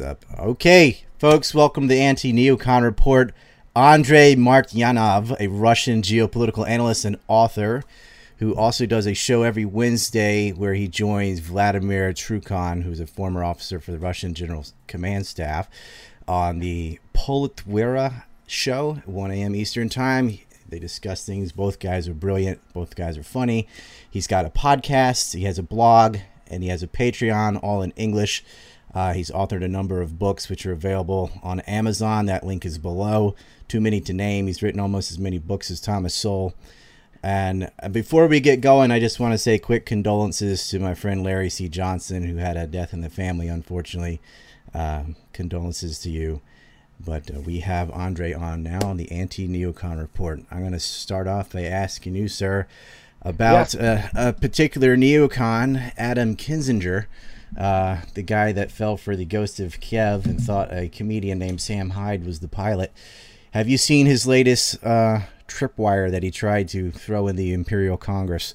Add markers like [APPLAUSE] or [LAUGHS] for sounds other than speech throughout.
Up? Okay, folks, welcome to Anti Neocon Report. Andrei Martyanov, a Russian geopolitical analyst and author, who also does a show every Wednesday where he joins Vladimir Trukhan, who's a former officer for the Russian General Command Staff, on the Politwera show, at 1 a.m. Eastern Time. They discuss things. Both guys are brilliant. Both guys are funny. He's got a podcast, he has a blog, and he has a Patreon, all in English. Uh, he's authored a number of books which are available on Amazon. That link is below. Too many to name. He's written almost as many books as Thomas Sowell. And uh, before we get going, I just want to say quick condolences to my friend Larry C. Johnson, who had a death in the family, unfortunately. Uh, condolences to you. But uh, we have Andre on now on the Anti Neocon Report. I'm going to start off by asking you, sir, about yes. a particular neocon, Adam Kinzinger uh, the guy that fell for the Ghost of Kiev and thought a comedian named Sam Hyde was the pilot. Have you seen his latest uh, tripwire that he tried to throw in the Imperial Congress?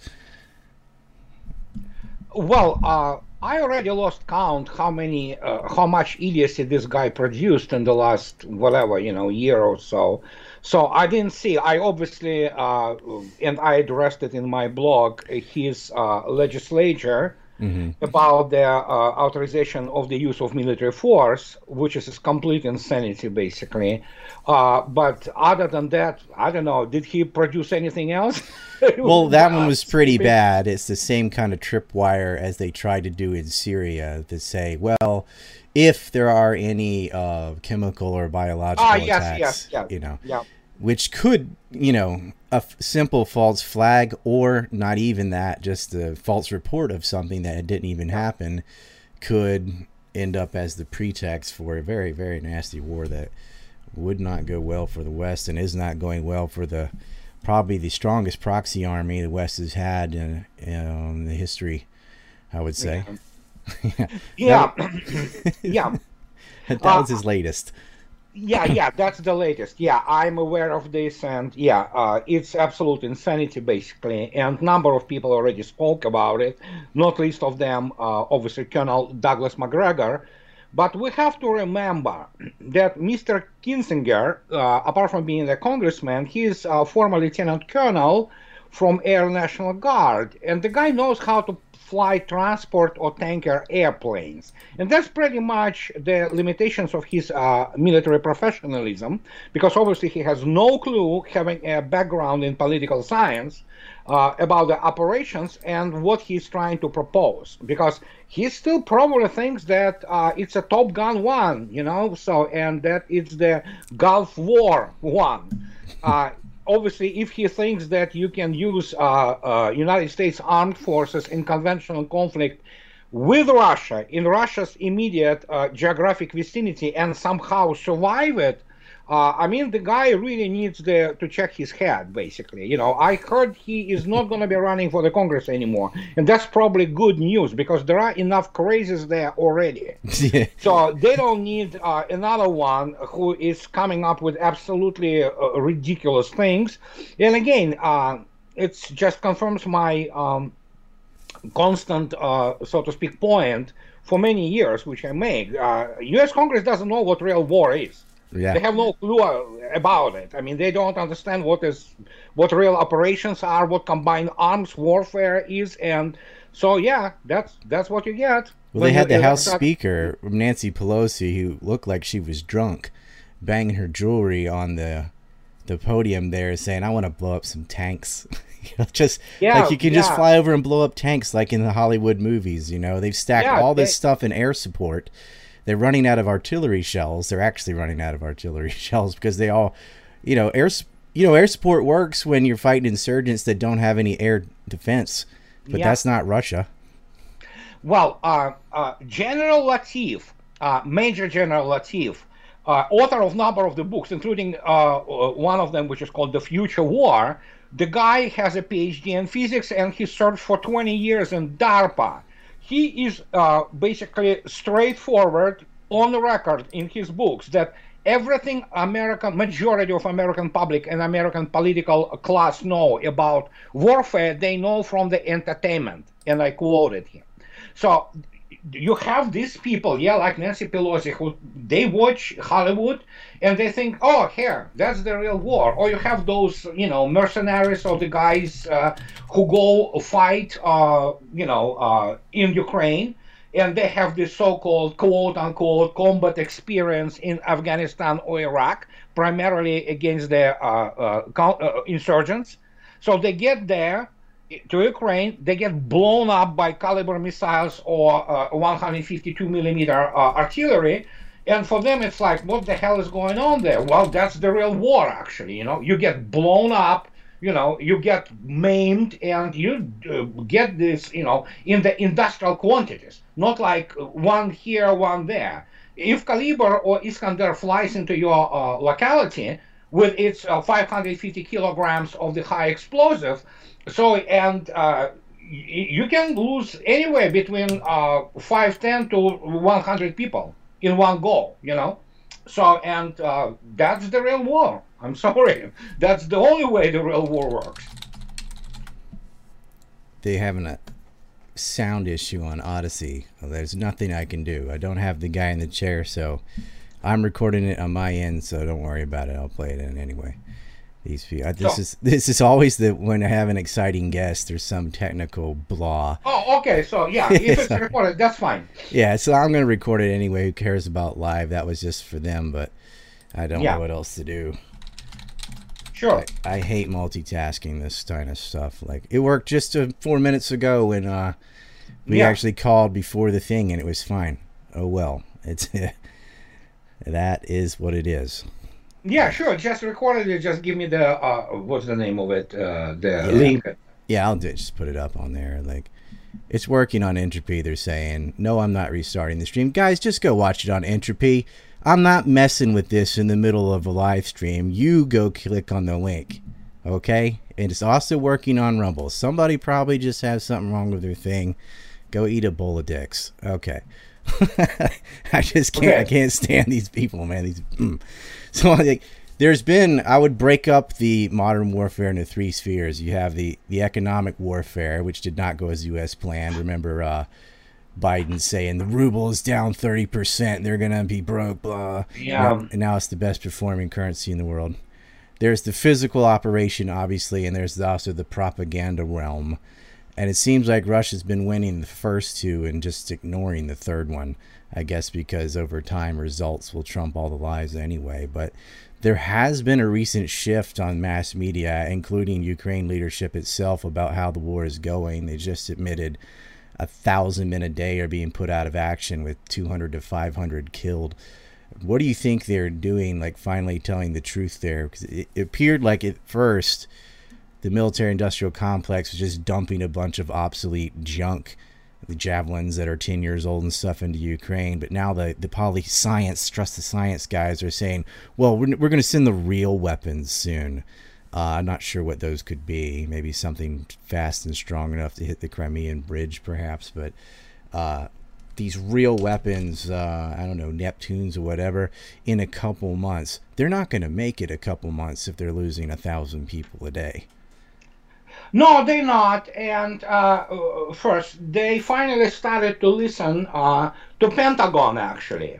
Well, uh, I already lost count how many, uh, how much idiocy this guy produced in the last whatever you know year or so. So I didn't see. I obviously, uh, and I addressed it in my blog. His uh, legislature mm-hmm. about the uh, authorization of the use of military force, which is complete insanity, basically. Uh, but other than that, I don't know. Did he produce anything else? [LAUGHS] well, that one was pretty bad. It's the same kind of tripwire as they tried to do in Syria to say, well, if there are any uh, chemical or biological ah, yes, attacks, yes, yes, you know, yeah. Which could, you know, a f- simple false flag or not even that, just a false report of something that didn't even happen could end up as the pretext for a very, very nasty war that would not go well for the West and is not going well for the probably the strongest proxy army the West has had in, in the history, I would say. Yeah. yeah. [LAUGHS] yeah. that uh, was his latest yeah, yeah, that's the latest. Yeah, I'm aware of this, and yeah, uh, it's absolute insanity basically. And number of people already spoke about it, not least of them, uh, obviously Colonel Douglas Macgregor. But we have to remember [CLEARS THROAT] that Mr. Kinzinger, uh, apart from being a congressman, he is a former lieutenant colonel from Air National Guard, and the guy knows how to fly transport or tanker airplanes. And that's pretty much the limitations of his uh, military professionalism, because obviously he has no clue, having a background in political science, uh, about the operations and what he's trying to propose. Because he still probably thinks that uh, it's a Top Gun one, you know, so and that it's the Gulf War one. Uh, obviously, if he thinks that you can use uh, uh, United States armed forces in conventional conflict with Russia in Russia's immediate uh, geographic vicinity and somehow survive it, uh, I mean, the guy really needs the, to check his head, basically. You know, I heard he is not going to be running for the Congress anymore. And that's probably good news because there are enough crazies there already. [LAUGHS] yeah. So they don't need uh, another one who is coming up with absolutely uh, ridiculous things. And again, uh, it just confirms my um, constant, uh, so to speak, point for many years, which I make. U.S. Uh, Congress doesn't know what real war is. Yeah. They have no clue uh, about it. I mean, they don't understand what is what real operations are, what combined arms warfare is, and so yeah, that's that's what you get. Well, they had the House Speaker Nancy Pelosi, who looked like she was drunk, banging her jewelry on the the podium there, saying, "I want to blow up some tanks." [LAUGHS] you know, just yeah, like you can yeah. just fly over and blow up tanks, like in the Hollywood movies. You know, they've stacked yeah, all this they, stuff in air support they're running out of artillery shells. They're actually running out of artillery [LAUGHS] shells because they all, you know, air you know air support works when you're fighting insurgents that don't have any air defense, but yeah. that's not Russia. Well, uh, uh, General Latiff, uh, Major General Latiff, uh, author of a number of the books, including uh, uh, one of them which is called The Future War. The guy has a PhD in physics and he served for 20 years in DARPA he is uh, basically straightforward on record in his books that everything American majority of American public and American political class know about warfare, they know from the entertainment. And I quoted him. So you have these people, yeah, like Nancy Pelosi, who they watch Hollywood and they think, oh, here, that's the real war. Or you have those, you know, mercenaries or the guys uh, who go fight, uh, you know, uh, in Ukraine, and they have this so-called quote unquote combat experience in Afghanistan or Iraq, primarily against the uh, uh, uh, insurgents. So they get there to Ukraine, they get blown up by Kalibr missiles or uh, 152 millimeter uh, artillery. And for them, it's like, what the hell is going on there? Well, that's the real war, actually. You know, you get blown up, you know, you get maimed, and you uh, get this, you know, in the industrial quantities, not like one here, one there. If Kalibr or Iskander flies into your uh, locality with its uh, 550 kilograms of the high explosive, so and uh, you can lose anywhere between uh, 510 to 100 people in one go you know? So and uh, that's the real war. I'm [LAUGHS] sorry. That's the only way the real war works. They having a sound issue on Odysee. well, there's nothing i can do. I don't have the guy in the chair so i'm recording it on my end so don't worry about it i'll play it in anyway these few. Uh, this is this is always the when I have an exciting guest. There's some technical blah. Oh, okay. So yeah, if it's [LAUGHS] recorded, that's fine. Yeah, so I'm gonna record it anyway. Who cares about live? That was just for them, but I don't yeah. know what else to do. Sure. I, I, hate multitasking this kind of stuff. Like it worked just uh, four minutes ago when uh, we yeah. actually called before the thing and it was fine. Oh well, it's [LAUGHS] that is what it is. Yeah, sure. Just record it. Just give me the uh, what's the name of it? Uh, the yeah. link. Yeah, I'll just put it up on there. Like, it's working on Entropy. They're saying, no, I'm not restarting the stream. Guys, just go watch it on Entropy. I'm not messing with this in the middle of a live stream. You go click on the link, okay? And it's also working on Rumble. Somebody probably just has something wrong with their thing. Go eat a bowl of dicks. Okay. [LAUGHS] I just can't. Okay. I can't stand these people, man. These. Mm. So [LAUGHS] like, there's been I would break up the modern warfare into three spheres. You have the the economic warfare, which did not go as U.S. planned. Remember uh, Biden saying the ruble is down thirty percent, they're gonna be broke, blah. Yeah. And now it's the best performing currency in the world. There's the physical operation, obviously, and there's also the propaganda realm. And it seems like Russia's been winning the first two and just ignoring the third one. I guess because over time results will trump all the lies anyway. But there has been a recent shift on mass media, including Ukraine leadership itself, about how the war is going. They just admitted a thousand men a day are being put out of action with 200 to 500 killed. What do you think they're doing, like finally telling the truth there? Because it, it appeared like at first the military industrial complex was just dumping a bunch of obsolete junk the javelins that are 10 years old and stuff into Ukraine. But now the, the poly science, trust the science guys are saying, well, we're, we're going to send the real weapons soon. Uh, I'm not sure what those could be. Maybe something fast and strong enough to hit the Crimean bridge, perhaps. But uh, these real weapons, uh, I don't know, Neptunes or whatever, in a couple months, they're not going to make it a couple months if they're losing a thousand people a day. No, they're not. And uh, first, they finally started to listen uh, to Pentagon actually.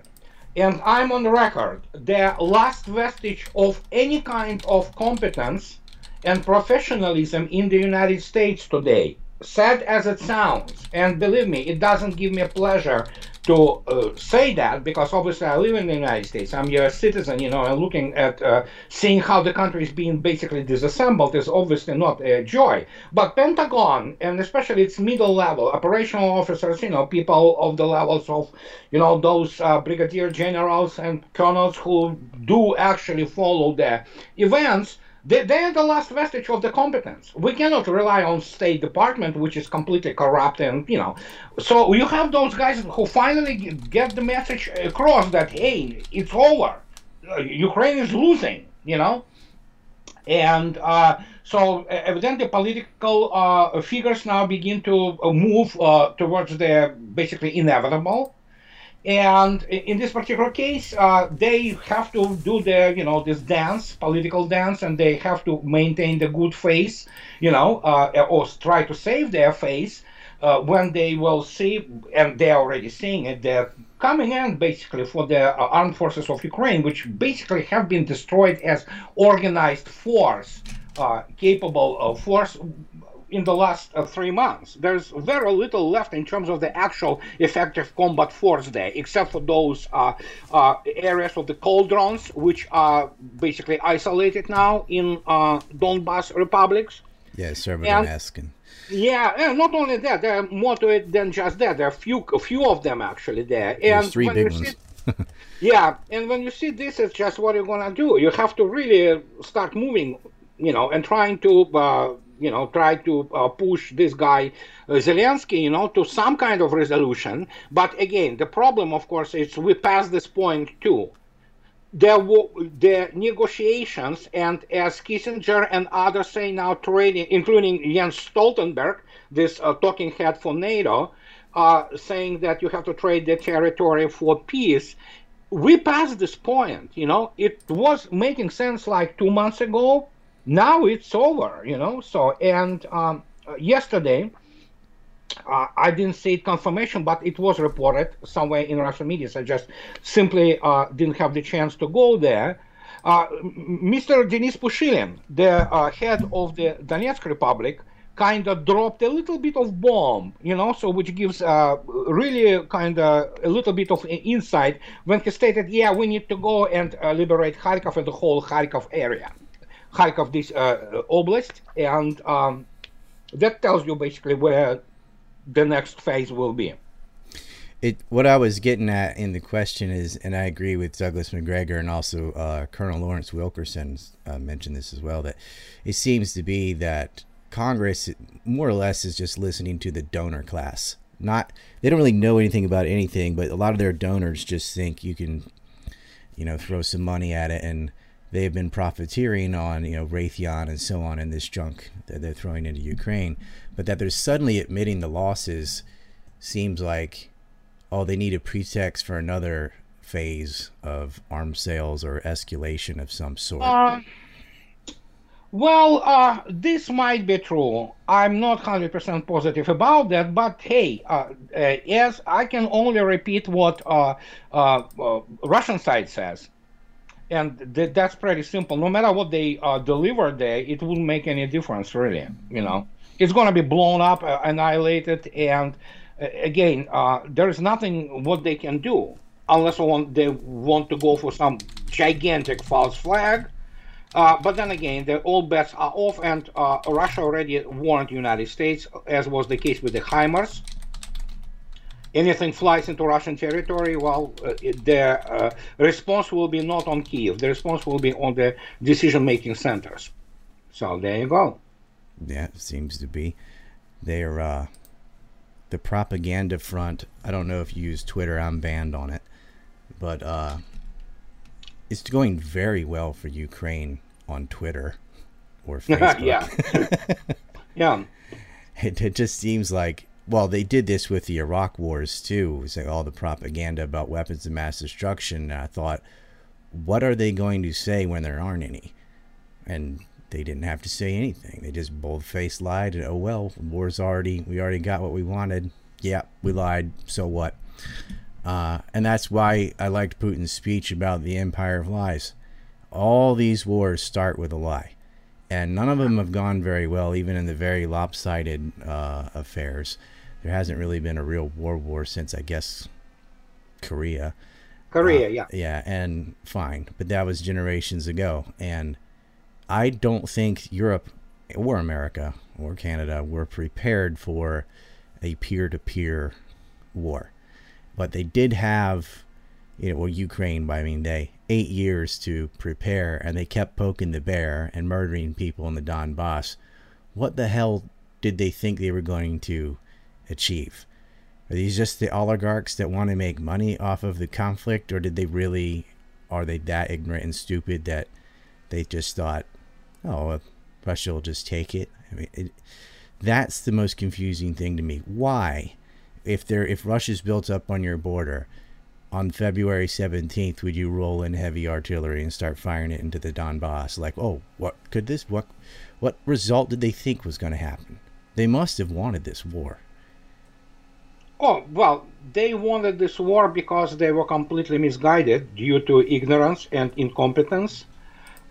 And I'm on record. The last vestige of any kind of competence and professionalism in the United States today, sad as it sounds, and believe me, it doesn't give me pleasure to uh, say that because obviously I live in the United States. I'm a citizen, you know, and looking at uh, seeing how the country is being basically disassembled is obviously not a joy. But Pentagon, and especially its middle level operational officers, you know, people of the levels of, you know, those uh, brigadier generals and colonels who do actually follow the events they, they are the last vestige of the competence. We cannot rely on State Department, which is completely corrupt, and you know. So you have those guys who finally get the message across that hey, it's over. Uh, Ukraine is losing, you know, and uh, so evidently political uh, figures now begin to uh, move uh, towards the basically inevitable and in this particular case, uh, they have to do the, you know, this dance, political dance, and they have to maintain the good face, you know, uh, or try to save their face uh, when they will see, and they're already seeing it, they're coming in basically for the uh, armed forces of Ukraine, which basically have been destroyed as organized force, uh, capable of force in the last uh, three months. There's very little left in terms of the actual effective combat force there, except for those uh, uh, areas of the cauldrons, which are basically isolated now in uh, Donbas republics. Yeah, Severodonetsk. And, yeah, and not only that, there are more to it than just that. There are a few, a few of them actually there. And There's three big ones. See, [LAUGHS] yeah, and when you see this, it's just what you're gonna do. You have to really start moving, you know, and trying to uh, you know, try to uh, push this guy uh, Zelensky, you know, to some kind of resolution. But again, the problem, of course, is we passed this point too. There were the negotiations, and as Kissinger and others say now, trading, including Jens Stoltenberg, this uh, talking head for NATO, uh, saying that you have to trade the territory for peace. We passed this point, you know. It was making sense like two months ago, now it's over, you know. So and um, yesterday, uh, I didn't see it confirmation, but it was reported somewhere in Russian media. So I just simply uh, didn't have the chance to go there. Uh, Mr. Denis Pushilin, the uh, head of the Donetsk Republic, kind of dropped a little bit of bomb, you know, so which gives uh, really kind of a little bit of insight when he stated, yeah, we need to go and uh, liberate Kharkov and the whole Kharkov area. Kharkov, this uh, oblast, and um, that tells you basically where the next phase will be. It what I was getting at in the question is, and I agree with Douglas Macgregor and also uh, Colonel Lawrence Wilkerson uh, mentioned this as well. That it seems to be that Congress more or less is just listening to the donor class. Not they don't really know anything about anything, but a lot of their donors just think you can, you know, throw some money at it and they've been profiteering on you know Raytheon and so on and this junk that they're throwing into Ukraine, but that they're suddenly admitting the losses seems like oh they need a pretext for another phase of arms sales or escalation of some sort. Uh, well, uh, this might be true. I'm not 100% positive about that, but hey, uh, uh, yes, I can only repeat what uh, uh, Russian side says and th- that's pretty simple. No matter what they uh, deliver there, it wouldn't make any difference, really. You know, it's going to be blown up, uh, annihilated, and uh, again, uh, there is nothing what they can do unless they want to go for some gigantic false flag. Uh, but then again, the all bets are off, and uh, Russia already warned United States, as was the case with the HIMARS anything flies into Russian territory, well, uh, the uh, response will be not on Kiev. The response will be on the decision-making centers. So there you go. Yeah, seems to be. They're uh, the propaganda front. I don't know if you use Twitter. I'm banned on it, but uh, it's going very well for Ukraine on Twitter or [LAUGHS] Facebook. yeah, [LAUGHS] yeah. It, it just seems like well, they did this with the Iraq wars too. It's like all the propaganda about weapons of mass destruction. And I thought, what are they going to say when there aren't any? And they didn't have to say anything. They just bold faced lied. And, oh well, war's already we already got what we wanted. Yeah, we lied. So what? Uh, and that's why I liked Putin's speech about the empire of lies. All these wars start with a lie, and none of them have gone very well, even in the very lopsided uh, affairs there hasn't really been a real war war since I guess Korea. Korea, uh, yeah. Yeah, and fine, but that was generations ago and I don't think Europe or America or Canada were prepared for a peer-to-peer war. But they did have you know, well, Ukraine, but I mean, they eight years to prepare, and they kept poking the bear and murdering people in the Donbass. What the hell did they think they were going to achieve? Are these just the oligarchs that want to make money off of the conflict, or did they really, are they that ignorant and stupid that they just thought, oh, Russia will just take it? I mean, it, that's the most confusing thing to me. Why, if there, if Russia's built up on your border, on February 17th, would you roll in heavy artillery and start firing it into the Donbass? Like, oh, what could this, what, what result did they think was going to happen? They must have wanted this war Oh, well, they wanted this war because they were completely misguided due to ignorance and incompetence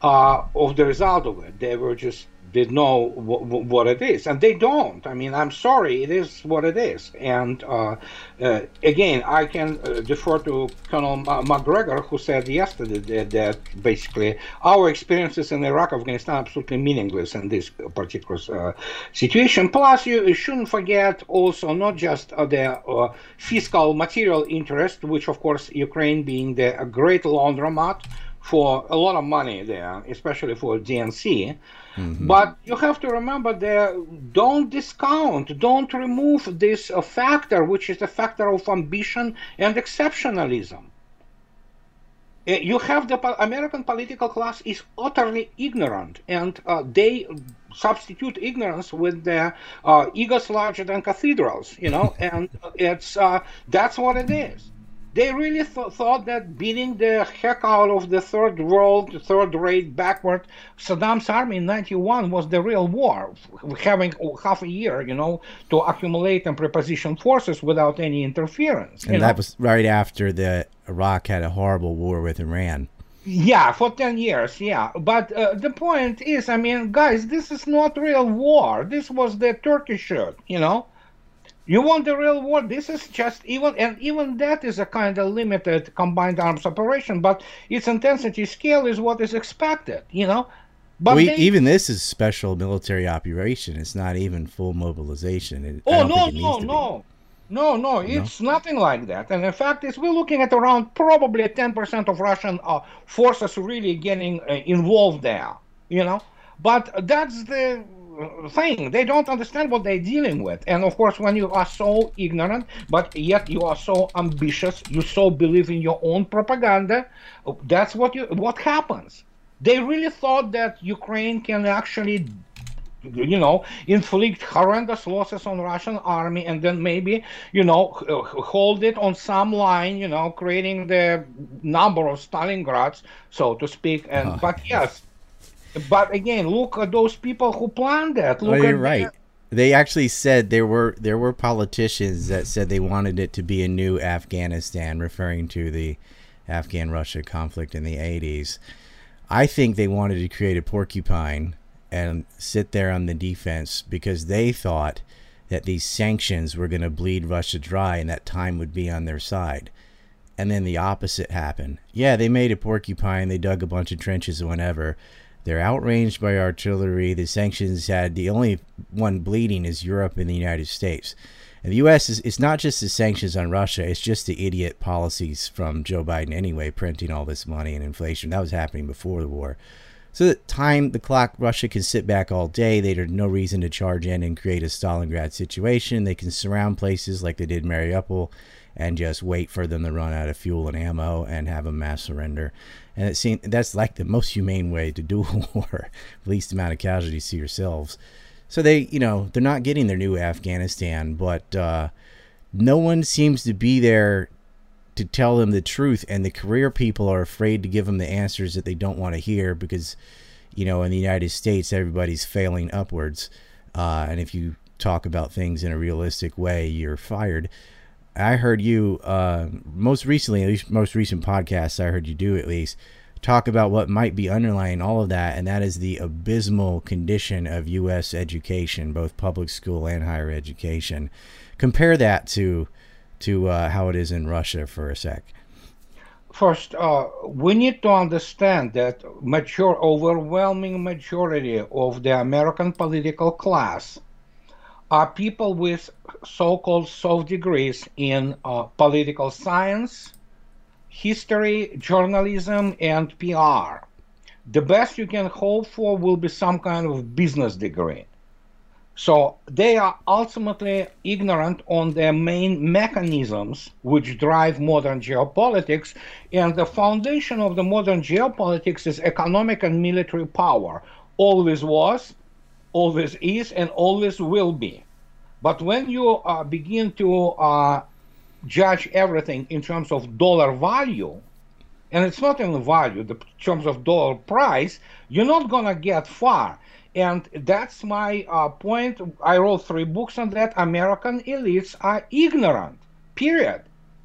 uh, of the result of it. They were just did know w- what it is, and they don't. I mean, I'm sorry, it is what it is. And uh, uh, again, I can uh, defer to Colonel M- Macgregor, who said yesterday that, that, basically our experiences in Iraq, Afghanistan, are absolutely meaningless in this particular uh, situation. Plus, you shouldn't forget also not just uh, the uh, fiscal material interest, which of course Ukraine being the great laundromat for a lot of money there, especially for DNC. Mm-hmm. But you have to remember that don't discount, don't remove this uh, factor, which is a factor of ambition and exceptionalism. Uh, you have the American political class is utterly ignorant, and uh, they substitute ignorance with the uh, egos larger than cathedrals, you know, [LAUGHS] and it's uh, that's what it is they really th- thought that beating the heck out of the third world, third rate, backward Saddam's army in 91 was the real war, having half a year, you know, to accumulate and preposition forces without any interference. And that know? was right after the Iraq had a horrible war with Iran. Yeah, for 10 years, yeah. But uh, the point is, I mean, guys, this is not real war. This was the Turkish shirt, you know? You want the real war? This is just even, and even that is a kind of limited combined arms operation, but its intensity scale is what is expected, you know? But we, they, even this is special military operation. It's not even full mobilization. It, oh, no, no, no. No, no, it's no? nothing like that. And in fact, is we're looking at around probably 10% of Russian uh, forces really getting uh, involved there, you know? But that's the thing. They don't understand what they're dealing with. And of course, when you are so ignorant, but yet you are so ambitious, you so believe in your own propaganda, that's what you what happens. They really thought that Ukraine can actually you know, inflict horrendous losses on Russian army and then maybe, you know, hold it on some line, you know, creating the number of Stalingrads, so to speak. And oh, but yes, but again, look at those people who planned that. Oh, look oh, you're right. They actually said there were there were politicians that said they wanted it to be a new Afghanistan, referring to the Afghan Russia conflict in the 80s. I think they wanted to create a porcupine and sit there on the defense because they thought that these sanctions were going to bleed Russia dry and that time would be on their side. And then the opposite happened. Yeah, they made a porcupine, they dug a bunch of trenches and whatever, they're outranged by artillery. The sanctions had the only one bleeding is Europe and the United States. And the U.S. is it's not just the sanctions on Russia; it's just the idiot policies from Joe Biden anyway, printing all this money and inflation. That was happening before the war. So the time the clock, Russia can sit back all day. There's no reason to charge in and create a Stalingrad situation. They can surround places like they did Mariupol and just wait for them to run out of fuel and ammo and have a mass surrender and it seems that's like the most humane way to do [LAUGHS] a war, least amount of casualties to yourselves. So they, you know, they're not getting their new Afghanistan, but uh, no one seems to be there to tell them the truth, and the career people are afraid to give them the answers that they don't want to hear because, you know, in the United States, everybody's failing upwards, uh, and if you talk about things in a realistic way, you're fired. I heard you uh, most recently, at least most recent podcasts I heard you do at least talk about what might be underlying all of that, and that is the abysmal condition of U.S. education, both public school and higher education. Compare that to to uh, how it is in Russia for a sec. First, uh, we need to understand that mature, overwhelming majority of the American political class are people with so-called soft degrees in uh, political science, history, journalism, and PR. The best you can hope for will be some kind of business degree. So they are ultimately ignorant on the main mechanisms which drive modern geopolitics, and the foundation of the modern geopolitics is economic and military power. Always was, always is, and always will be. But when you uh, begin to uh, judge everything in terms of dollar value, and it's not in value, the terms of dollar price, you're not going to get far. And that's my uh, point. I wrote three books on that. American elites are ignorant, period.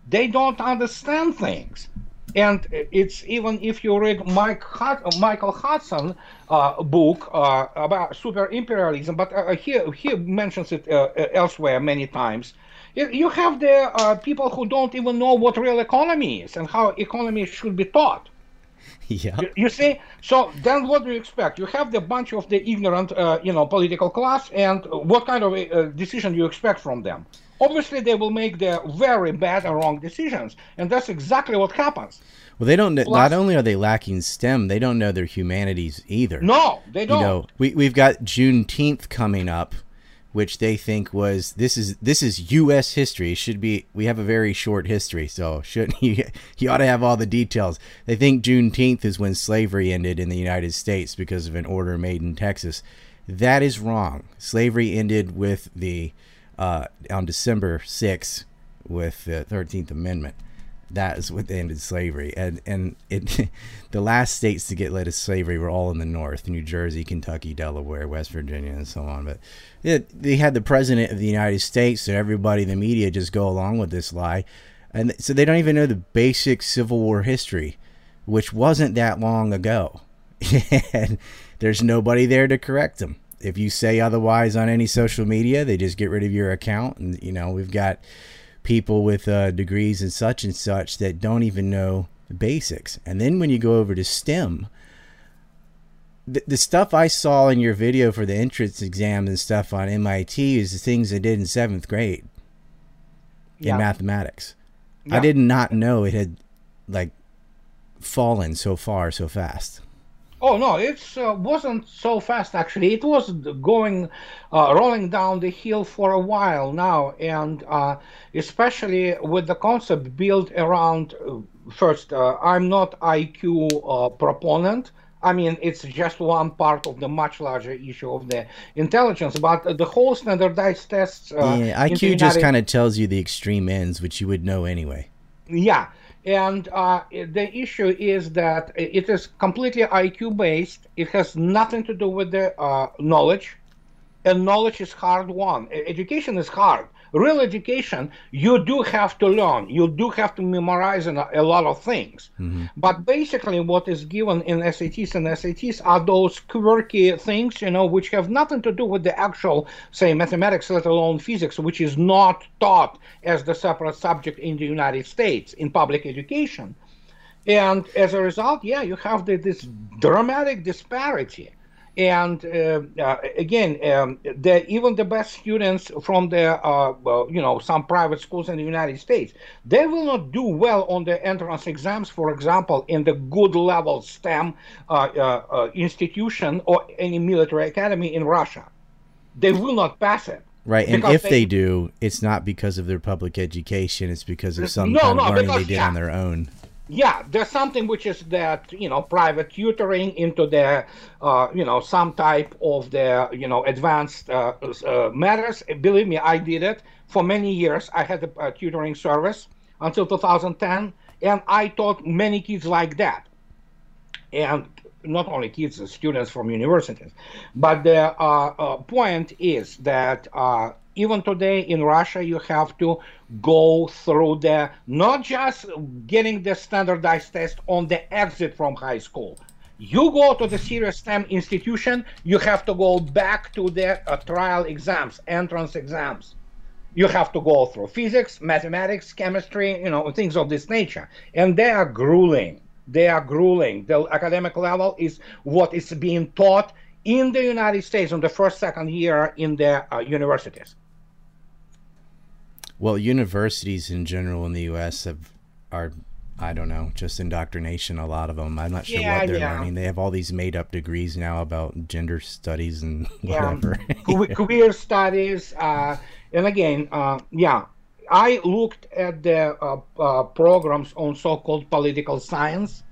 They don't understand things. And it's even if you read Mike Hud- Michael Hudson uh, book uh, about super imperialism, but uh, he, he mentions it uh, elsewhere many times. You have the uh, people who don't even know what real economy is and how economy should be taught. Yeah. You, you, see, so then what do you expect? You have the bunch of the ignorant, uh, you know, political class, and what kind of decision you expect from them? Obviously, they will make their very bad and wrong decisions, and that's exactly what happens. Well, they don't. Plus, not only are they lacking STEM, they don't know their humanities either. No, they don't. You know, we we've got Juneteenth coming up, which they think was this is this is U.S. history. Should be we have a very short history, so shouldn't [LAUGHS] you? You ought to have all the details. They think Juneteenth is when slavery ended in the United States because of an order made in Texas. That is wrong. Slavery ended with the uh, on December 6th with the 13th Amendment that is what ended slavery. And and it [LAUGHS] the last states to get rid of slavery were all in the north, New Jersey, Kentucky, Delaware, West Virginia, and so on. But it, they had the president of the United States, so everybody in the media just go along with this lie. And so they don't even know the basic Civil War history, which wasn't that long ago. [LAUGHS] and there's nobody there to correct them. If you say otherwise on any social media, they just get rid of your account. And, you know, we've got people with uh, degrees and such and such that don't even know the basics. And then when you go over to STEM, the, the stuff I saw in your video for the entrance exam and stuff on MIT is the things I did in seventh grade yeah. in mathematics. Yeah. I did not know it had like fallen so far so fast. Oh no, it uh, wasn't so fast actually. It was going, uh, rolling down the hill for a while now, and uh, especially with the concept built around. Uh, first, uh, I'm not IQ uh, proponent. I mean, it's just one part of the much larger issue of the intelligence, but the whole standardized tests. yeah, IQ just kind of tells you the extreme ends, which you would know anyway. Yeah, and uh, the issue is that it is completely IQ based. It has nothing to do with the uh, knowledge, and knowledge is hard won. Education is hard real education, you do have to learn. You do have to memorize a, lot of things. Mm-hmm. But basically, what is given in SATs and SATs are those quirky things, you know, which have nothing to do with the actual, say, mathematics, let alone physics, which is not taught as the separate subject in the United States in public education. And as a result, yeah, you have the, this dramatic disparity and uh, uh, again, um, the, even the best students from the, uh, well, you know, some private schools in the United States, they will not do well on the entrance exams, for example, in the good level STEM uh, uh, uh, institution or any military academy in Russia. They will not pass it. Right, and if they, they, do, it's not because of their public education; it's because of some no, kind of no, learning because, they did yeah, on their own yeah there's something which is that you know private tutoring into the uh, you know some type of the you know advanced uh, uh, matters. Believe me i did it. For many years i had a, a, tutoring service until 2010 and i taught many kids like that. And not only kids students from universities. But the uh, uh, point is that uh, even today in Russia, you have to go through the not just getting the standardized test on the exit from high school. You go to the serious STEM institution, you have to go back to the uh, trial exams, entrance exams. You have to go through physics, mathematics, chemistry, you know, things of this nature. And they are grueling. They are grueling. The academic level is what is being taught in the United States on the first, second year in the uh, universities. Well, universities in general in the U.S. have are I don't know, just indoctrination. A lot of them. I'm not sure yeah, what they're yeah. learning. They have all these made up degrees now about gender studies and [LAUGHS] whatever. Yeah. Queer [LAUGHS] studies. Uh, and again, uh, yeah, I looked at the uh, uh programs on so-called political science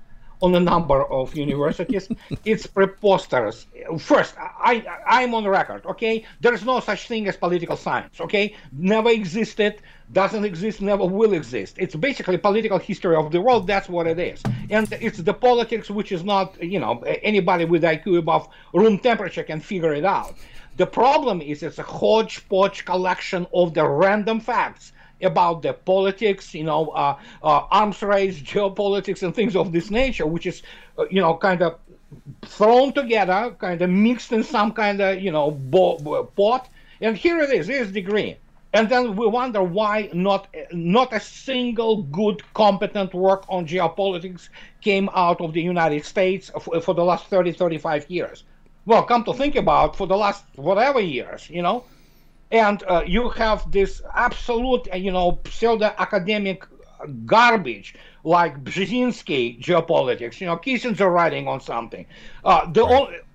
on a number of universities. [LAUGHS] it's preposterous. First, I I'm on record. Okay, there is no such thing as political science. Okay, never existed, doesn't exist, never will exist. It's basically political history of the world. That's what it is, and it's the politics which is not you know anybody with IQ above room temperature can figure it out. The problem is it's a hodgepodge collection of the random facts about the politics, you know, uh, uh, arms race, geopolitics, and things of this nature, which is, uh, you know, kind of thrown together, kind of mixed in some kind of, you know, pot. And here it is, here's degree. And then we wonder why not not a single good, competent work on geopolitics came out of the United States for, for the last 30, 35 years. Well, come to think about, for the last whatever years, you know, and uh, you have this absolute, uh, you know, pseudo-academic garbage like Brzezinski geopolitics. You know, Kissinger writing on something. Uh, the right.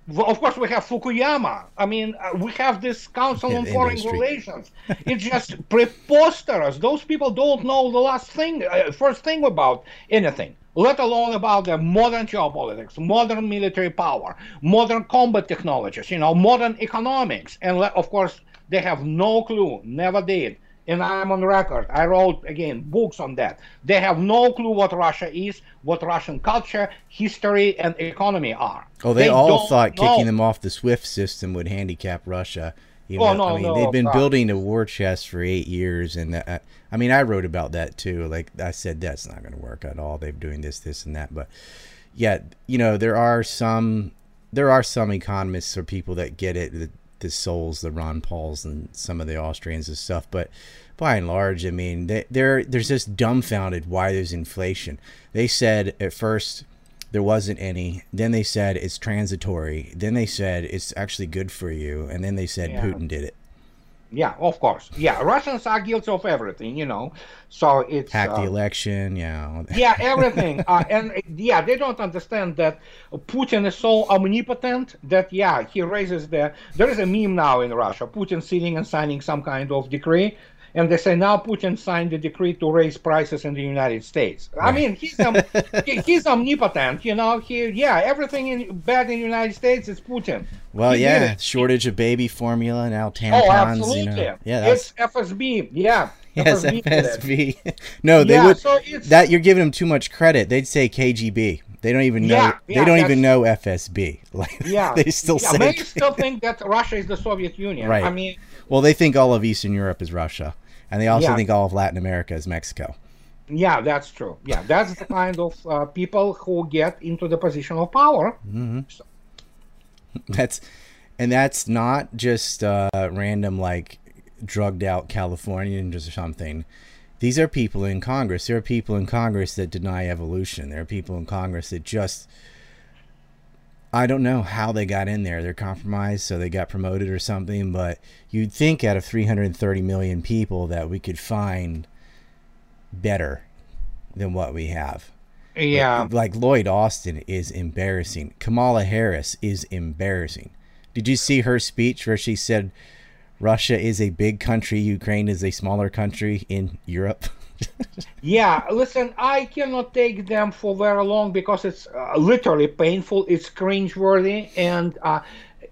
only, of course, we have Fukuyama. I mean, uh, we have this Council on Foreign industry. Relations. [LAUGHS] it's just preposterous. Those people don't know the last thing, uh, first thing about anything let alone about the modern geopolitics, modern military power, modern combat technologies, you know, modern economics, and of course, they have no clue, never did. And I'm on record. I wrote again books on that. They have no clue what Russia is, what Russian culture, history, and economy are. Oh, they, they all thought know. kicking them off the SWIFT system would handicap Russia. You oh, know, no, I mean, no, they've been no. building a war chest for eight years, and that, I mean, I wrote about that too. Like I said, that's not going to work at all. They're doing this, this, and that. But yeah, you know, there are some, there are some economists or people that get it the Sowells, the Ron Pauls, and some of the Austrians and stuff. But by and large, I mean, they, they're they're just dumbfounded why there's inflation. They said at first there wasn't any. Then they said it's transitory. Then they said it's actually good for you. And then they said yeah. Putin did it. Yeah, of course. Yeah, Russians are guilty of everything, you know. So it's hack the uh, election, yeah. yeah, [LAUGHS] everything. uh, and yeah, they don't understand that Putin is so omnipotent that yeah, he raises the. There is a meme now in Russia: Putin sitting and signing some kind of decree and they say now Putin signed the decree to raise prices in the United States. I mean, he's um, [LAUGHS] he's omnipotent, you know. He yeah, everything in, bad in the United States is Putin. Well, he yeah, shortage of baby formula now tampons. Oh, absolutely. You know. Yeah, that's... it's FSB. Yeah. Yes, FSB. FSB. no, they yeah, would. So that you're giving them too much credit. They'd say KGB. They don't even know. Yeah, yeah, they don't even know FSB. [LAUGHS] Like, yeah, they still yeah, say. They still think that Russia is the Soviet Union. Right. I mean, well, they think all of Eastern Europe is Russia, and they also yeah. think all of Latin America is Mexico. Yeah, that's true. Yeah, that's the kind of uh, people who get into the position of power. Mm-hmm. So. That's, and that's not just uh, random like drugged out Californians or something. These are people in Congress. There are people in Congress that deny evolution. There are people in Congress that just I don't know how they got in there. They're compromised, so they got promoted or something. But you'd think out of 330 million people that we could find better than what we have. Yeah. Like, like Lloyd Austin is embarrassing. Kamala Harris is embarrassing. Did you see her speech where she said Russia is a big country, Ukraine is a smaller country in Europe? [LAUGHS] yeah, listen, I cannot take them for very long because it's uh, literally painful. It's cringeworthy and uh,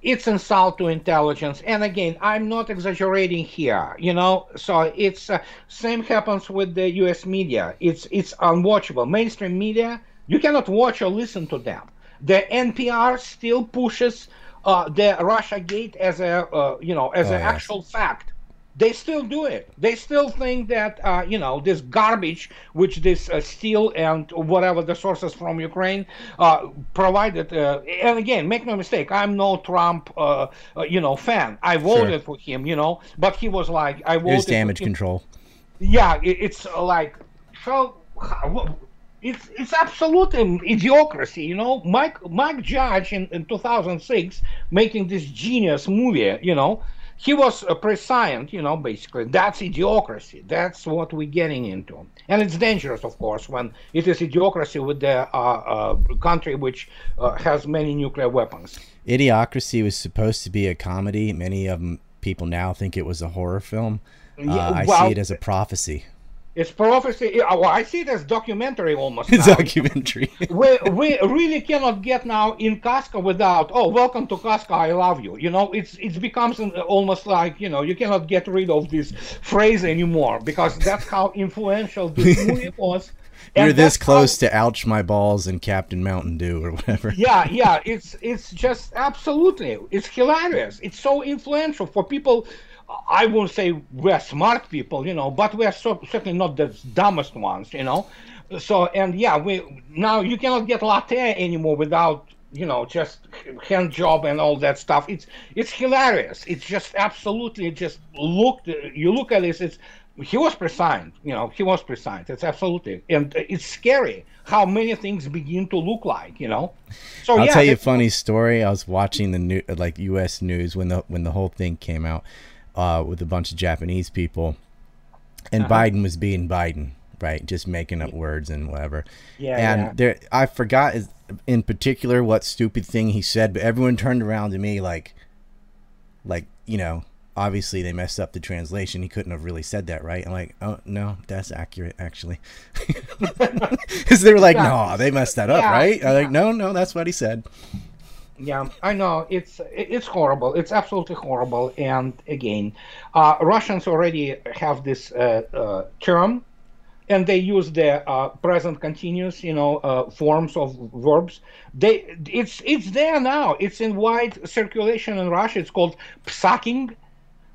it's insult to intelligence. And again, I'm not exaggerating here, you know. So it's uh, same happens with the U.S. media. It's it's unwatchable. Mainstream media, you cannot watch or listen to them. The NPR still pushes uh, the Russia Gate as a uh, you know as oh, an yes. actual fact they still do it. They still think that uh, you know this garbage, which this uh, Steele and whatever the sources from Ukraine uh, provided. Uh, and again, make no mistake, I'm no Trump, uh, uh, you know, fan. I voted sure. for him, you know, but he was like, I voted. It's damage control. Yeah, it, it's like so. It's it's absolute idiocracy, you know. Mike Mike Judge in, in 2006 making this genius movie, you know he was a prescient, you know, basically. That's idiocracy. That's what we're getting into. And it's dangerous, of course, when it is idiocracy with the uh, uh, country which uh, has many nuclear weapons. Idiocracy was supposed to be a comedy. Many of them, people now think it was a horror film. Yeah, uh, I see it as a prophecy. It's prophecy. Oh, I see it as documentary almost. [LAUGHS] It's documentary. [LAUGHS] we, we really cannot get now in Costco without oh welcome to Costco I love you you know it's it becomes an, almost like you know you cannot get rid of this phrase anymore because [LAUGHS] that's how influential this movie was You're this that's how- close to ouch my balls and Captain Mountain Dew or whatever. yeah yeah it's it's just absolutely it's hilarious it's so influential for people i won't say we're smart people you know but we're so, certainly not the dumbest ones you know. So and yeah we now you cannot get latte anymore without you know just hand job and all that stuff. It's it's hilarious. It's just absolutely just look you look at this it's he was presigned you know he was presigned it's absolutely and it's scary how many things begin to look like you know. So I'll yeah tell you a funny story. I was watching the new like U.S. news when the when the whole thing came out uh, with a bunch of Japanese people, and Uh-huh. Biden was being Biden, right? Just making up words and whatever. Yeah, and yeah. there, I forgot in particular what stupid thing he said, but everyone turned around to me like, like you know. Obviously, they messed up the translation. He couldn't have really said that, right? I'm like, oh no, that's accurate, actually. [LAUGHS] Because they were like, no, they messed that up, Yeah, right? I'm like, no, no, that's what he said. Yeah, I know it's it's horrible. It's absolutely horrible. And again, uh, Russians already have this uh, uh, term, and they use the uh, present continuous, you know, uh, forms of verbs. They it's it's there now. It's in wide circulation in Russia. It's called psaking.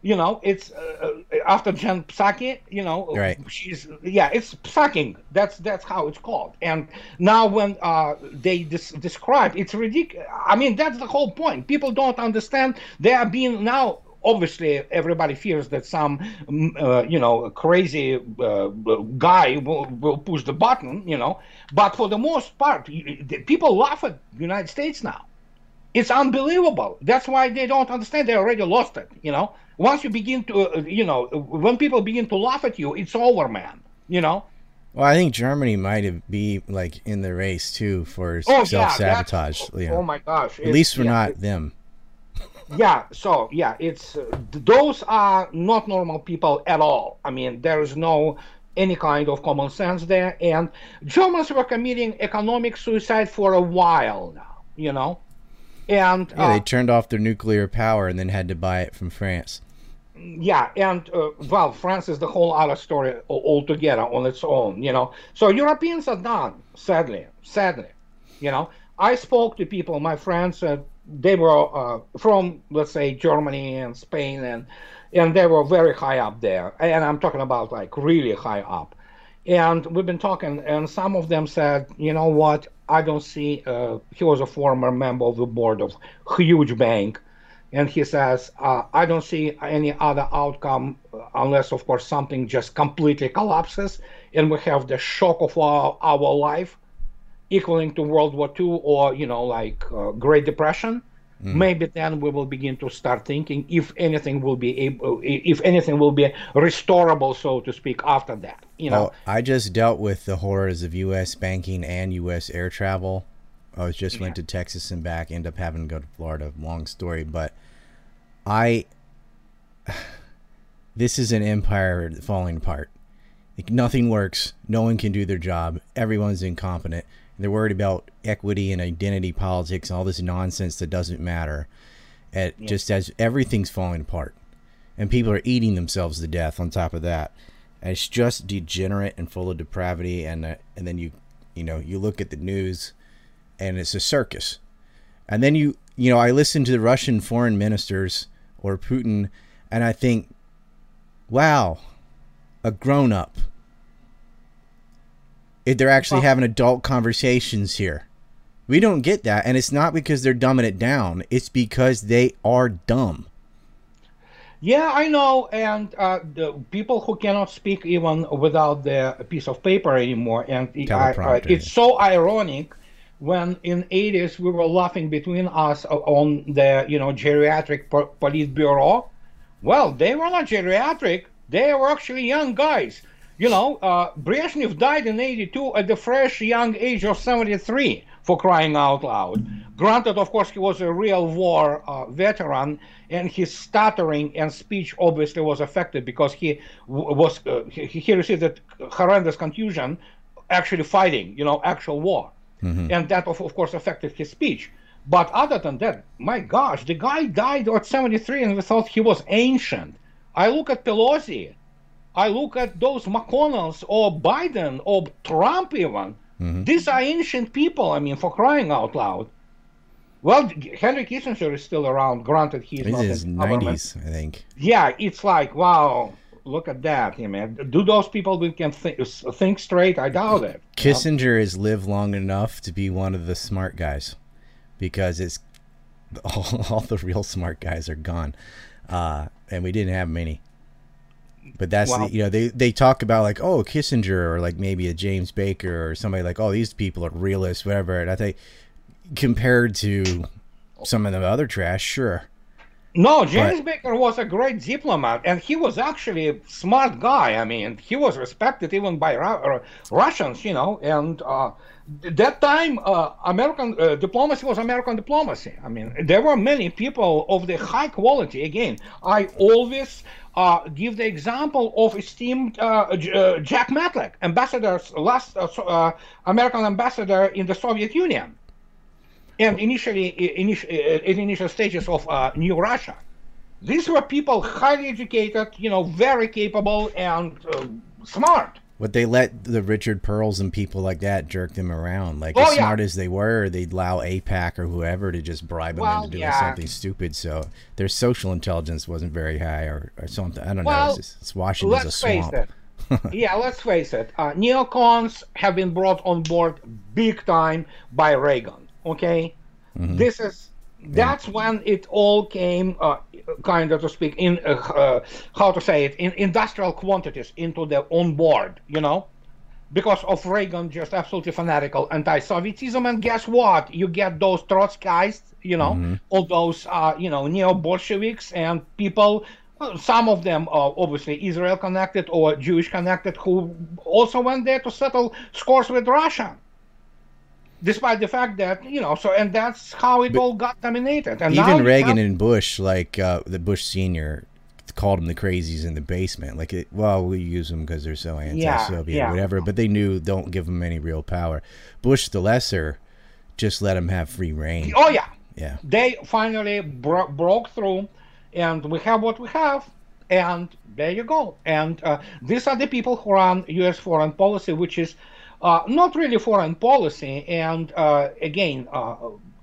You know, it's uh, uh, after Jen Psaki. You know, Right. she's yeah it's sucking that's that's how it's called and now when uh, they des- describe it's ridiculous i mean that's the whole point people don't understand they are being now obviously everybody fears that some mm, uh, you know crazy uh, guy will, will push the button you know but for the most part people laugh at the united states now it's unbelievable. That's why they don't understand. They already lost it. You know, once you begin to, uh, you know, when people begin to laugh at you, it's over, man. You know. Well, I think Germany might have be like in the race too for Oh self sabotage. you know. Oh my gosh. At least we're yeah, not them. yeah so yeah it's uh, those are not normal people at all i mean there is no any kind of common sense there and germans were committing economic suicide for a while now you know and Yeah, uh, they turned off their nuclear power and then had to buy it from France. Yeah and uh, well france is the whole other story altogether on its own you know? So europeans are done sadly sadly you know? I spoke to people my friends uh, they were uh, from let's say germany and spain and and they were very high up there and i'm talking about like really high up. And we've been talking and some of them said you know what? I don't see uh, he was a former member of the board of huge bank and he says, uh, I don't see any other outcome unless, of course, something just completely collapses and we have the shock of our, our life equaling to World War II or, you know, like uh, Great Depression. Maybe then we will begin to start thinking if anything will be able, if anything will be restorable, so to speak, after that. You know, Well, I just dealt with the horrors of U.S. banking and U.S. air travel. I was just went to Texas and back. End up having to go to Florida. Long story, but I. [SIGHS] This is an empire falling apart. Like, nothing works. No one can do their job. Everyone's incompetent. They're worried about equity and identity politics and all this nonsense that doesn't matter. It just as everything's falling apart, and people are eating themselves to death. On top of that, and it's just degenerate and full of depravity. And uh, and then you, you know, you look at the news, and it's a circus. And then you, you know, I listen to the Russian foreign ministers or Putin, and I think, wow, a grown up. If they're actually having adult conversations here. We don't get that, and it's not because they're dumbing it down. It's because they are dumb. Yeah, I know, and uh, the people who cannot speak even without the piece of paper anymore, and I, I, it's so ironic when in 80s we were laughing between us on the you know geriatric po- police bureau. Well, they were not geriatric; they were actually young guys. You know, uh, Brezhnev died in 82 at the fresh young age of 73, for crying out loud. Granted, of course, he was a real war uh, veteran, and his stuttering and speech obviously was affected because he was uh, he, he, received a horrendous contusion actually fighting, you know, actual war, mm-hmm. and that of, of course affected his speech. But other than that, my gosh, the guy died at 73, and we thought he was ancient. I look at Pelosi, I look at those McConnells or Biden or Trump even. Mm-hmm. These are ancient people. I mean, for crying out loud. Well, Henry Kissinger is still around. Granted, he's in not his nineties, I think. Yeah, it's like wow, look at that, yeah, man. Do those people who can think, think straight? I doubt it. Kissinger has lived long enough to be one of the smart guys, because it's [LAUGHS] all, all the real smart guys are gone, uh, and we didn't have many. But that's the, you know they they talk about like oh Kissinger or like maybe a James Baker or somebody like oh these people are realists whatever and I think compared to some of the other trash, sure. No, James but, Baker was a great diplomat, and he was actually a smart guy. I mean, he was respected even by Ru- uh, Russians, you know. And uh, that time, uh, American uh, diplomacy was American diplomacy. I mean, there were many people of the high quality. Again, I always uh, give the example of esteemed uh, Jack Matlock, ambassador, last American ambassador in the Soviet Union and initially in initial stages of uh, New Russia. These were people highly educated, you know, very capable and uh, smart. But they let the Richard Perles and people like that jerk them around. Like oh, as smart as they were, they'd allow AIPAC or whoever to just bribe them well, into doing yeah. something stupid. So their social intelligence wasn't very high or, or something. I don't well, know. It's, it's Washington's a swamp. Face it. [LAUGHS] yeah, let's face it. Uh, neocons have been brought on board big time by Reagan okay mm-hmm. this is that's yeah. when it all came uh, kind of to speak in uh, uh, how to say it in industrial quantities into the on board you know because of Reagan just absolutely fanatical anti-Sovietism and guess what you get those Trotskyists you know mm-hmm. all those uh, you know neo-Bolsheviks and people some of them are obviously Israel connected or Jewish connected who also went there to settle scores with Russia despite the fact that you know so and that's how it but all got dominated. And even reagan have, and bush like uh, the bush senior called them the crazies in the basement. Like it, well we use them because they're so anti-soviet yeah, yeah. whatever but they knew don't give them any real power. Bush the lesser just let them have free rein. Oh yeah. Yeah. They finally bro- broke through and we have what we have and there you go. And uh, these are the people who run u.s foreign policy which is not really foreign policy. And uh, again, uh,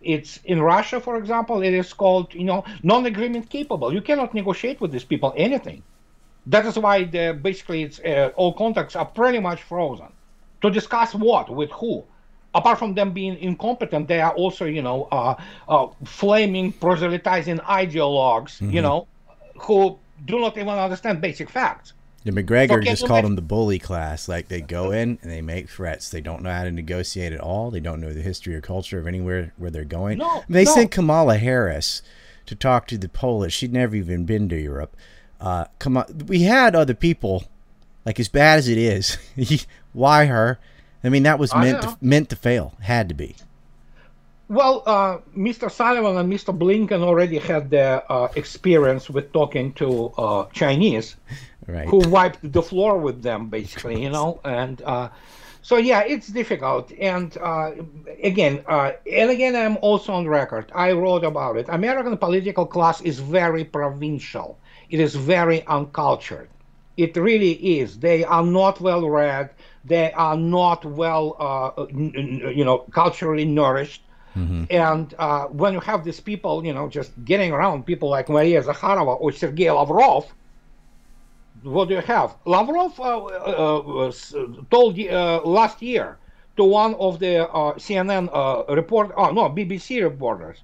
it's in Russia, for example, it is called you know non-agreement capable. You cannot negotiate with these people anything. That is why the, basically it's uh, all contacts are pretty much frozen. To discuss what with who, apart from them being incompetent, they are also you know uh, uh, flaming proselytizing ideologues. Mm-hmm. You know who do not even understand basic facts. Yeah, Macgregor just called them the bully class. Like they go [LAUGHS] in and they make threats. They don't know how to negotiate at all. They don't know the history or culture of anywhere where they're going. No, they no. sent Kamala Harris to talk to the Polish. She'd never even been to Europe. Uh, come on, we had other people. Like as bad as it is, [LAUGHS] why her? I mean, that was meant to, meant to fail. Had to be. Well, uh, Mr. Sullivan and Mr. Blinken already had their uh, experience with talking to uh, Chinese, right. who wiped the floor with them, basically, you know. And uh, so, yeah, it's difficult. And uh, again, uh, and again, I'm also on record. I wrote about it. American political class is very provincial. It is very uncultured. It really is. They are not well read. They are not well, you know, culturally nourished Mm-hmm. And uh, when you have these people, you know, just getting around people like Maria Zakharova or Sergei Lavrov, what do you have? Lavrov uh, uh, told uh, last year to one of the uh, CNN uh, report, oh no, BBC reporters,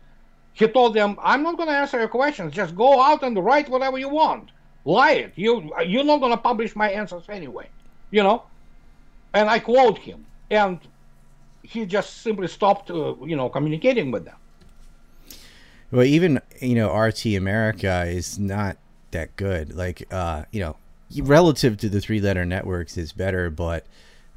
he told them, "I'm not going to answer your questions. Just go out and write whatever you want. Lie it. You you're not going to publish my answers anyway. You know." And I quote him. And he just simply stopped, uh, you know, communicating with them. Well, even you know, RT America is not that good. Like, uh, you know, relative to the three-letter networks is better, but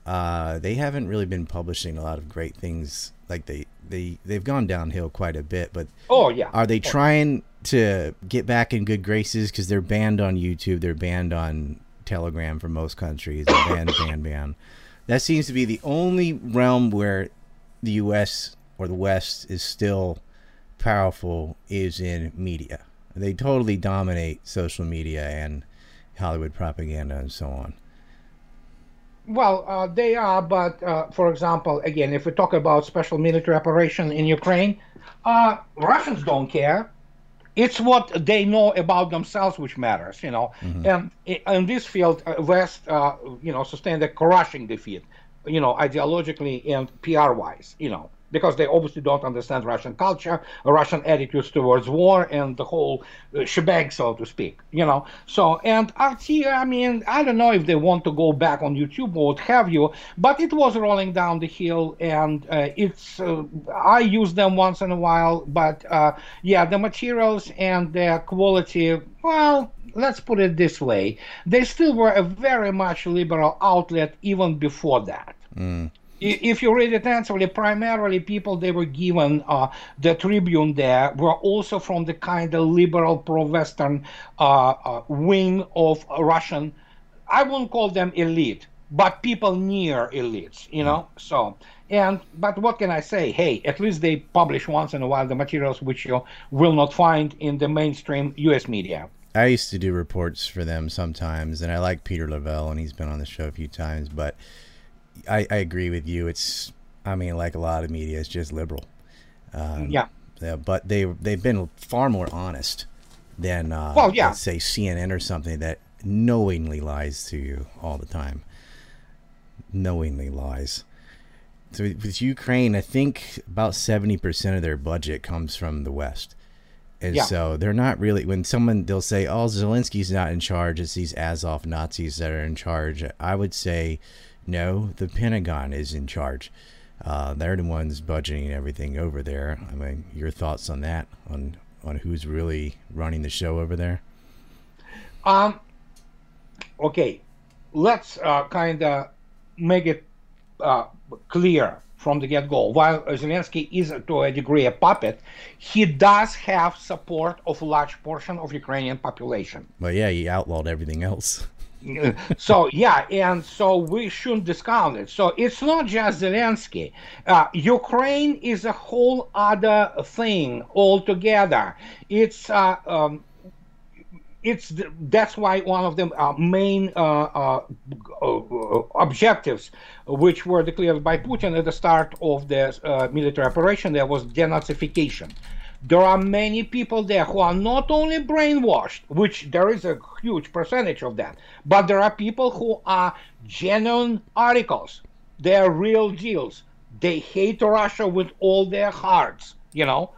uh, they haven't really been publishing a lot of great things like they they they've gone downhill quite a bit. But oh yeah, are they trying to get back in good graces because they're banned on YouTube, they're banned on Telegram for most countries, ban ban ban. That seems to be the only realm where the U.S. or the West is still powerful is in media. They totally dominate social media and Hollywood propaganda and so on. Well, uh, they are, but uh, for example, again, if we talk about special military operation in Ukraine, uh, Russians don't care. It's what they know about themselves which matters, you know. Mm-hmm. And in this field, uh, West, uh, you know, sustained a crushing defeat, you know, ideologically and PR-wise, you know because they obviously don't understand Russian culture, Russian attitudes towards war, and the whole uh, shebang, so to speak. You know. So and RT, I mean, I don't know if they want to go back on YouTube or what have you, but it was rolling down the hill, and uh, it's. Uh, I use them once in a while, but uh, yeah, the materials and the quality. Well, let's put it this way: they still were a very much liberal outlet even before that. Mm if you read it attentively, primarily people they were given uh, the Tribune there were also from the kind of liberal pro-Western uh, uh, wing of Russian. I won't call them elite, but people near elites, you know. Mm. So and but what can I say? Hey, at least they publish once in a while the materials which you will not find in the mainstream U.S. media. I used to do reports for them sometimes, and I like Peter Lavelle, and he's been on the show a few times, but I, I agree with you. It's I mean, like a lot of media, it's just liberal. Um, yeah. yeah. But they they've been far more honest than uh, well, yeah. let's say CNN or something that knowingly lies to you all the time. Knowingly lies. So with Ukraine, I think about seventy percent of their budget comes from the West. And yeah. so they're not really when someone they'll say, "Oh, Zelensky's not in charge; it's these Azov Nazis that are in charge." I would say no, the Pentagon is in charge. Uh, they're the ones budgeting everything over there. I mean, your thoughts on that? On on who's really running the show over there? Um. Okay, let's uh, kind of make it uh, clear from the get-go. While Zelensky is to a degree a puppet, he does have support of a large portion of Ukrainian population. Well, yeah, he outlawed everything else. [LAUGHS] so yeah, and so we shouldn't discount it. So it's not just Zelensky. Uh, Ukraine is a whole other thing altogether. It's uh, um, it's that's why one of the uh, main uh, uh, uh, objectives, which were declared by Putin at the start of the military operation, there was denazification there are many people there who are not only brainwashed, which there is a huge percentage of that, but there are people who are genuine articles. They are real deals. They hate Russia with all their hearts, you know,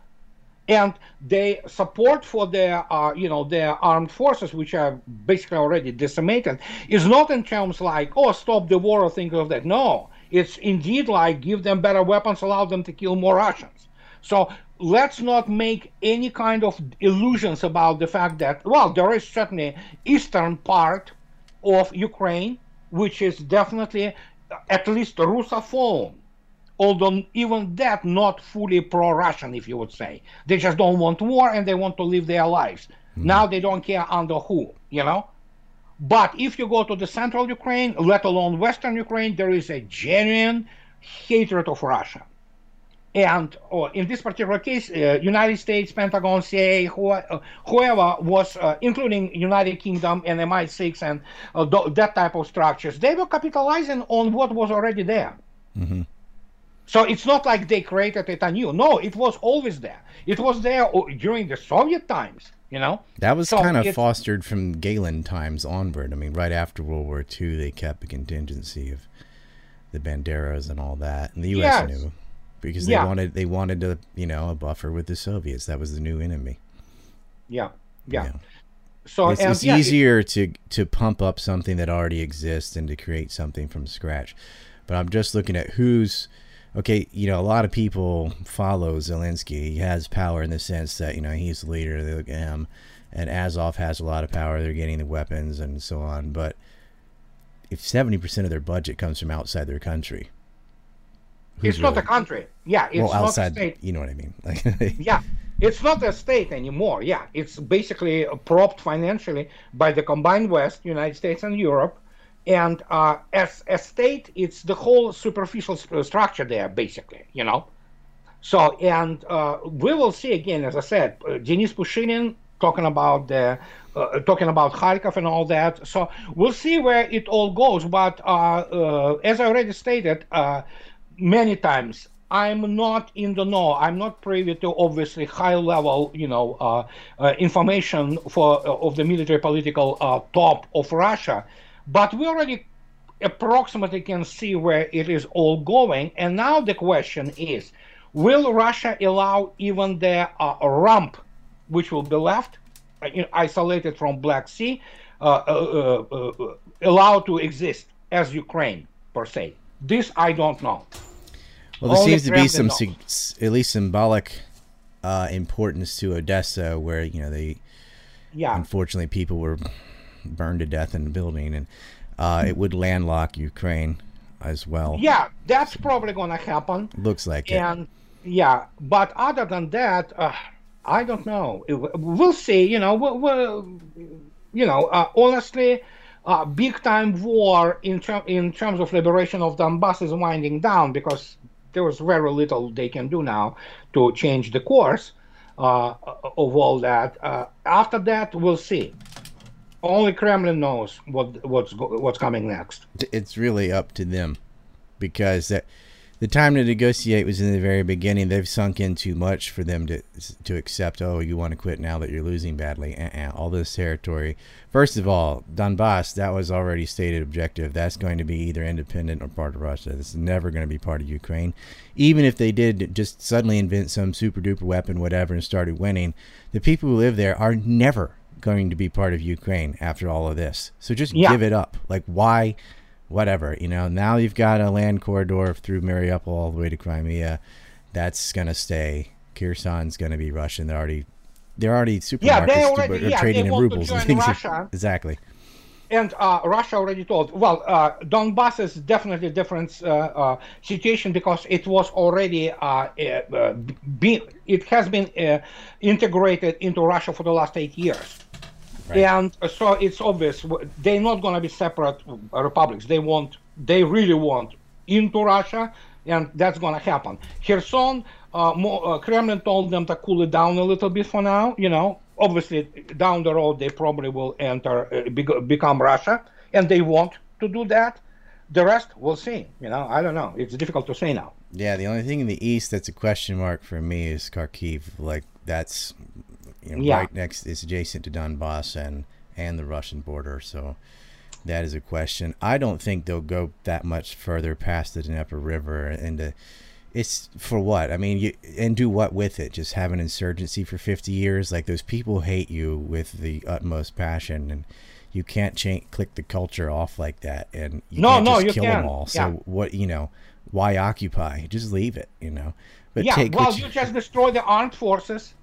and they support for their, uh, you know, their armed forces, which are basically already decimated, is not in terms like, oh, stop the war or things of that. No, it's indeed like give them better weapons, allow them to kill more Russians. So let's not make any kind of illusions about the fact that well there is certainly eastern part of ukraine which is definitely at least russophone although even that not fully pro-russian if you would say. They just don't want war and they want to live their lives. Mm-hmm. now they don't care under who you know? But if you go to the central ukraine let alone western ukraine there is a genuine hatred of russia and oh, in this particular case, uh, United States, Pentagon, CIA, who, uh, whoever was, uh, including United Kingdom and MI6 and uh, th- that type of structures, they were capitalizing on what was already there. Mm-hmm. So it's not like they created it anew. No, it was always there. It was there during the Soviet times. You know, that was so kind of fostered from Galen times onward. I mean, right after World War II, they kept a contingency of the Banderas and all that, and the U.S. Yes. knew because they yeah. wanted they wanted to you know a buffer with the Soviets. That was the new enemy. Yeah, yeah. So it's, it's yeah, easier it, to to pump up something that already exists and to create something from scratch. But I'm just looking at who's okay. You know, a lot of people follow Zelensky. He has power in the sense that you know he's the leader. They look at him, and Azov has a lot of power. They're getting the weapons and so on. But if 70% of their budget comes from outside their country, it's really, not a country. Yeah, it's well, not a state. you know what I mean? [LAUGHS] Like, [LAUGHS] Yeah, it's not a state anymore. Yeah, it's basically propped financially by the combined West, United States and Europe. And uh, as a state, it's the whole superficial structure there, basically, you know. So, and uh, we will see again, as I said, uh, Denis Pushilin talking about the uh, talking about Kharkov and all that. So we'll see where it all goes. But uh, uh, as I already stated uh, many times, I'm not in the know. I'm not privy to obviously high level, you know, uh, uh, information for uh, of the military political uh, top of Russia. But we already approximately can see where it is all going. And now the question is, will Russia allow even the uh, rump, which will be left, uh, isolated from Black Sea, allowed to exist as Ukraine per se? This I don't know. Well, there seems to be some, at least symbolic uh, importance to Odessa, where you know they Yeah. unfortunately people were burned to death in the building, and uh, it would landlock Ukraine as well. Yeah, that's probably going to happen. looks like it. And yeah, but other than that, uh, I don't know. We'll see. You know, we'll, we'll, you know, uh, honestly, uh, big time war in ter- in terms of liberation of Donbass is winding down because there was very little they can do now to change the course uh, of all that. Uh, after that, we'll see. Only Kremlin knows what what's what's coming next. it's really up to them because that the time to negotiate was in the very beginning. They've sunk in too much for them to to accept. Oh, you want to quit now that you're losing badly? Uh-uh, all this territory. First of all, Donbass that was already stated objective. That's going to be either independent or part of Russia. This is never going to be part of Ukraine. Even if they did just suddenly invent some super duper weapon, whatever, and started winning, the people who live there are never going to be part of Ukraine after all of this. So just Yeah. give it up. Like why? Whatever. You know, now you've got a land corridor through Mariupol all the way to Crimea. That's gonna stay. Kherson's gonna be Russian. They're already they're already supermarkets Yeah, they already- are yeah, trading in rubles and things. Russia. [LAUGHS] exactly. And uh, Russia already told. Well, uh, Donbass is definitely a different uh, uh, situation because it was already uh, uh, be, it has been uh, integrated into Russia for the last eight years. Right. And so it's obvious they're not going to be separate uh, republics. They want, they really want into Russia, and that's going to happen. Kherson, uh, more, uh, Kremlin told them to cool it down a little bit for now. You know, obviously down the road they probably will enter, uh, bec- become Russia, and they want to do that. The rest, we'll see. You know, I don't know. It's difficult to say now. Yeah, the only thing in the east that's a question mark for me is Kharkiv. Like that's you know, Yeah. right next, it's adjacent to Donbass and and the Russian border. So that is a question. I don't think they'll go that much further past the Dnieper River and it's for what? I mean, you and do what with it? Just have an insurgency for 50 years? Like those people hate you with the utmost passion and you can't change click the culture off like that and you No, can't no, just you kill them can't. all. So Yeah. what, you know, why occupy? Just leave it, you know. But yeah, well, what you just destroy the armed forces,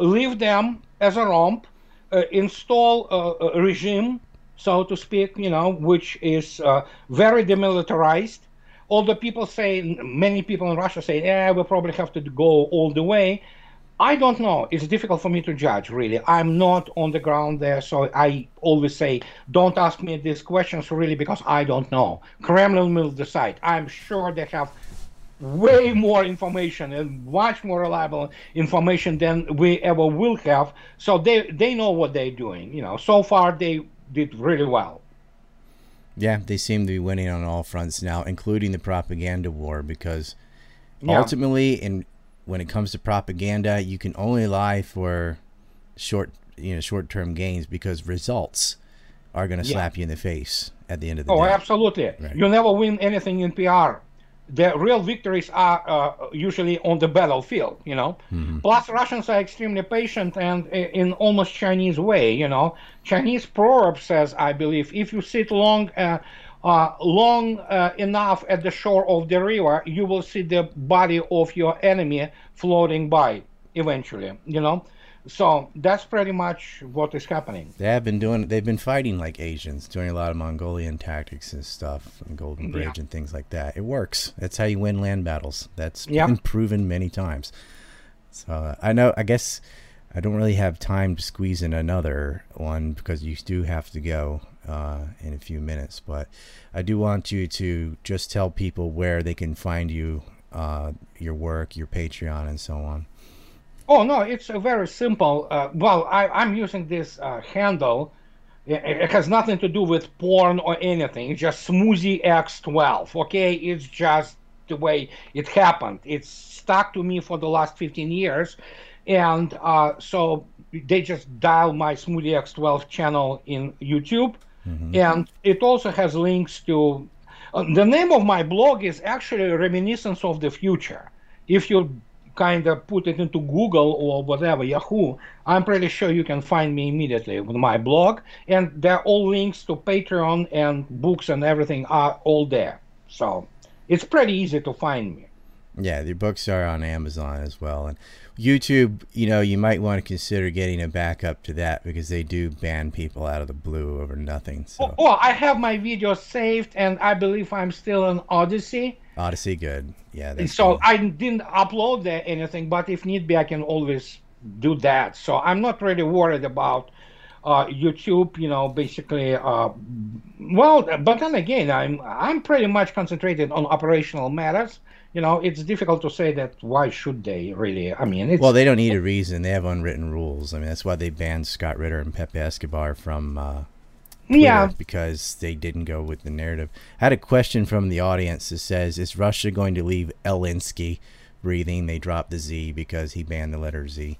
leave them as a romp, uh, install a, a regime, so to speak, you know, which is uh, very demilitarized. The people say, many people in Russia say, yeah, we probably have to go all the way. I don't know. It's difficult for me to judge, really. I'm not on the ground there, so I always say, don't ask me these questions, really, because I don't know. Kremlin will decide. I'm sure they have way more information and much more reliable information than we ever will have. So they they know what they're doing. You know, so far they did really well. Yeah, they seem to be winning on all fronts now, including the propaganda war, because Yeah. ultimately, in when it comes to propaganda, you can only lie for short, you know, short-term gains because results are going to Yeah. slap you in the face at the end of the Oh, day. Oh, absolutely. Right. You never win anything in PR. The real victories are uh, usually on the battlefield, you know. Mm-hmm. Plus, Russians are extremely patient and uh, in almost Chinese way, you know. Chinese proverb says, I believe, if you sit long, uh, uh, long uh, enough at the shore of the river, you will see the body of your enemy floating by. eventually. You know, so that's pretty much what is happening. They have been doing. They've been fighting like Asians, doing a lot of Mongolian tactics and stuff, and Golden Bridge yeah. and things like that. It works. That's how you win land battles. That's yeah. been proven many times. So uh, I know. I guess I don't really have time to squeeze in another one because you do have to go uh, in a few minutes. But I do want you to just tell people where they can find you, uh, your work, your Patreon, and so on. Oh no, it's a very simple. Uh, well, I, am using this uh, handle. It, it, has nothing to do with porn or anything. It's just Smoothie X12. Okay, it's just the way it happened. It's stuck to me for the last 15 years, and uh, so they just dial my Smoothie X12 channel in YouTube, mm-hmm. and it also has links to. Uh, the name of my blog is actually a Reminiscence of the Future. If you kind of put it into Google or whatever, Yahoo, I'm pretty sure you can find me immediately with my blog. And there are all links to Patreon and books and everything are all there. So it's pretty easy to find me. Yeah, the books are on Amazon as well. And YouTube, you know, you might want to consider getting a backup to that because they do ban people out of the blue over nothing. So. Oh, oh I have my videos saved and I believe I'm still on Odysee. Odysee, good. Yeah. so I didn't upload there anything, but if need be, I can always do that. So I'm not really worried about uh, YouTube. You know, basically, uh, well, but then again, I'm I'm pretty much concentrated on operational matters. You know, it's difficult to say that. Why should they really? I mean, well, they don't need a reason. They have unwritten rules. I mean, that's why they banned Scott Ritter and Pepe Escobar from uh, Twitter yeah. because they didn't go with the narrative. I had a question from the audience that says, "Is Russia going to leave Elinsky breathing?" They dropped the Z because he banned the letter Z.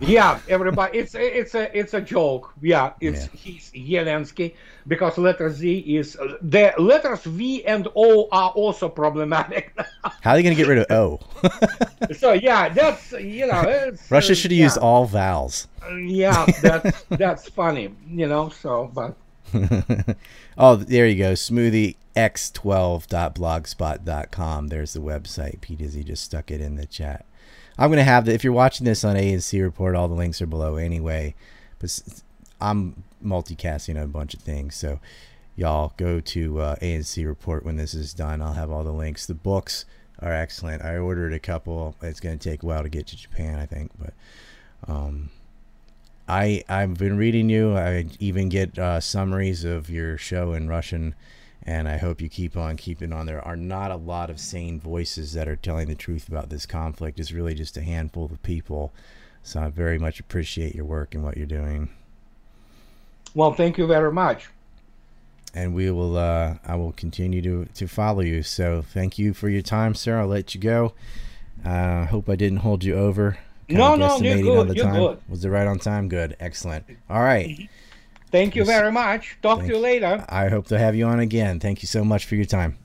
Yeah, everybody, it's it's a it's a joke. Yeah, it's yeah. he's Zelensky because letter Z is the letters V and O are also problematic. [LAUGHS] How are they going to get rid of O? so yeah, that's you know, [LAUGHS] Russia should have uh, used yeah. all vowels. Yeah, [LAUGHS] that's that's funny, you know. So, but oh, there you go, smoothie x12.blogspot.com. There's the website. P Dizzy just stuck it in the chat. I'm gonna have the if you're watching this on ANC report, all the links are below anyway. But I'm multicasting a bunch of things, so y'all go to uh, ANC report when this is done. I'll have all the links. The books are excellent. I ordered a couple. It's gonna take a while to get to Japan, I think, but um, I I've been reading you. I even get uh, summaries of your show in Russian and I hope you keep on keeping on. There are not a lot of sane voices that are telling the truth about this conflict. It's really just a handful of people. So I very much appreciate your work and what you're doing. Well, thank you very much. And we will. Uh, I will continue to to follow you. So thank you for your time, sir. I'll let you go. I uh, hope I didn't hold you over. no, no, you're good. You're time. good. Was it right on time? Good, excellent. All right. Thank you very much. Talk Thank to you later. I hope to have you on again. Thank you so much for your time.